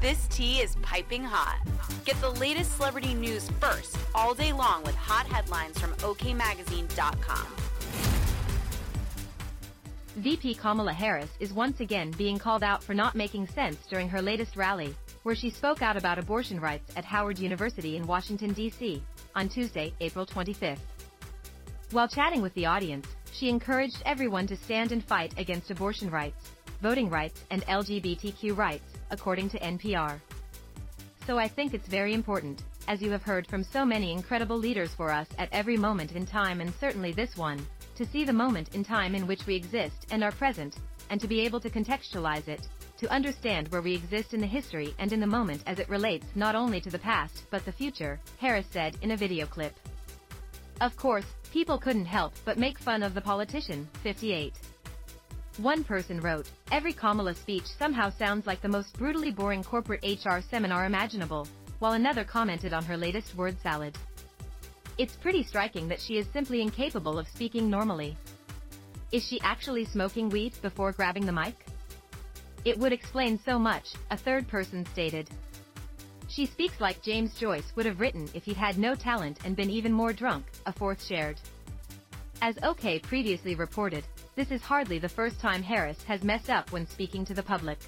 This tea is piping hot. Get the latest celebrity news first all day long with hot headlines from OKMagazine.com. VP Kamala Harris is once again being called out for not making sense during her latest rally, where she spoke out about abortion rights at Howard University in Washington, D.C., on Tuesday, April 25. While chatting with the audience, she encouraged everyone to stand and fight against abortion rights, voting rights, and LGBTQ rights, according to NPR. So I think it's very important, as you have heard from so many incredible leaders for us at every moment in time and certainly this one, to see the moment in time in which we exist and are present, and to be able to contextualize it, to understand where we exist in the history and in the moment as it relates not only to the past but the future, Harris said in a video clip. Of course, people couldn't help but make fun of the politician, 58. One person wrote, every Kamala speech somehow sounds like the most brutally boring corporate HR seminar imaginable, while another commented on her latest word salad. It's pretty striking that she is simply incapable of speaking normally. Is she actually smoking weed before grabbing the mic? It would explain so much, a third person stated. She speaks like James Joyce would have written if he'd had no talent and been even more drunk, a fourth shared. As OK previously reported, this is hardly the first time Harris has messed up when speaking to the public.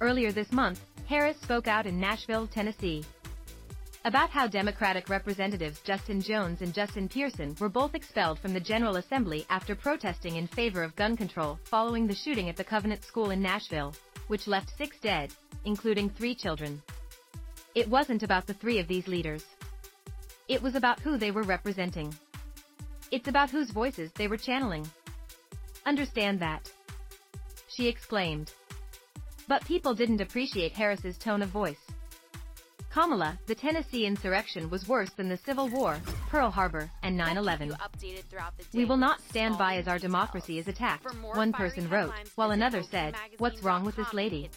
Earlier this month, Harris spoke out in Nashville, Tennessee, about how Democratic Representatives Justin Jones and Justin Pearson were both expelled from the General Assembly after protesting in favor of gun control following the shooting at the Covenant School in Nashville, which left six dead, including three children. It wasn't about the three of these leaders. It was about who they were representing. It's about whose voices they were channeling. Understand that. She exclaimed. But people didn't appreciate Harris's tone of voice. Kamala, the Tennessee insurrection was worse than the Civil War, Pearl Harbor, and 9-11. We will not stand by as our democracy is attacked, one person wrote, while another said, what's wrong with this lady?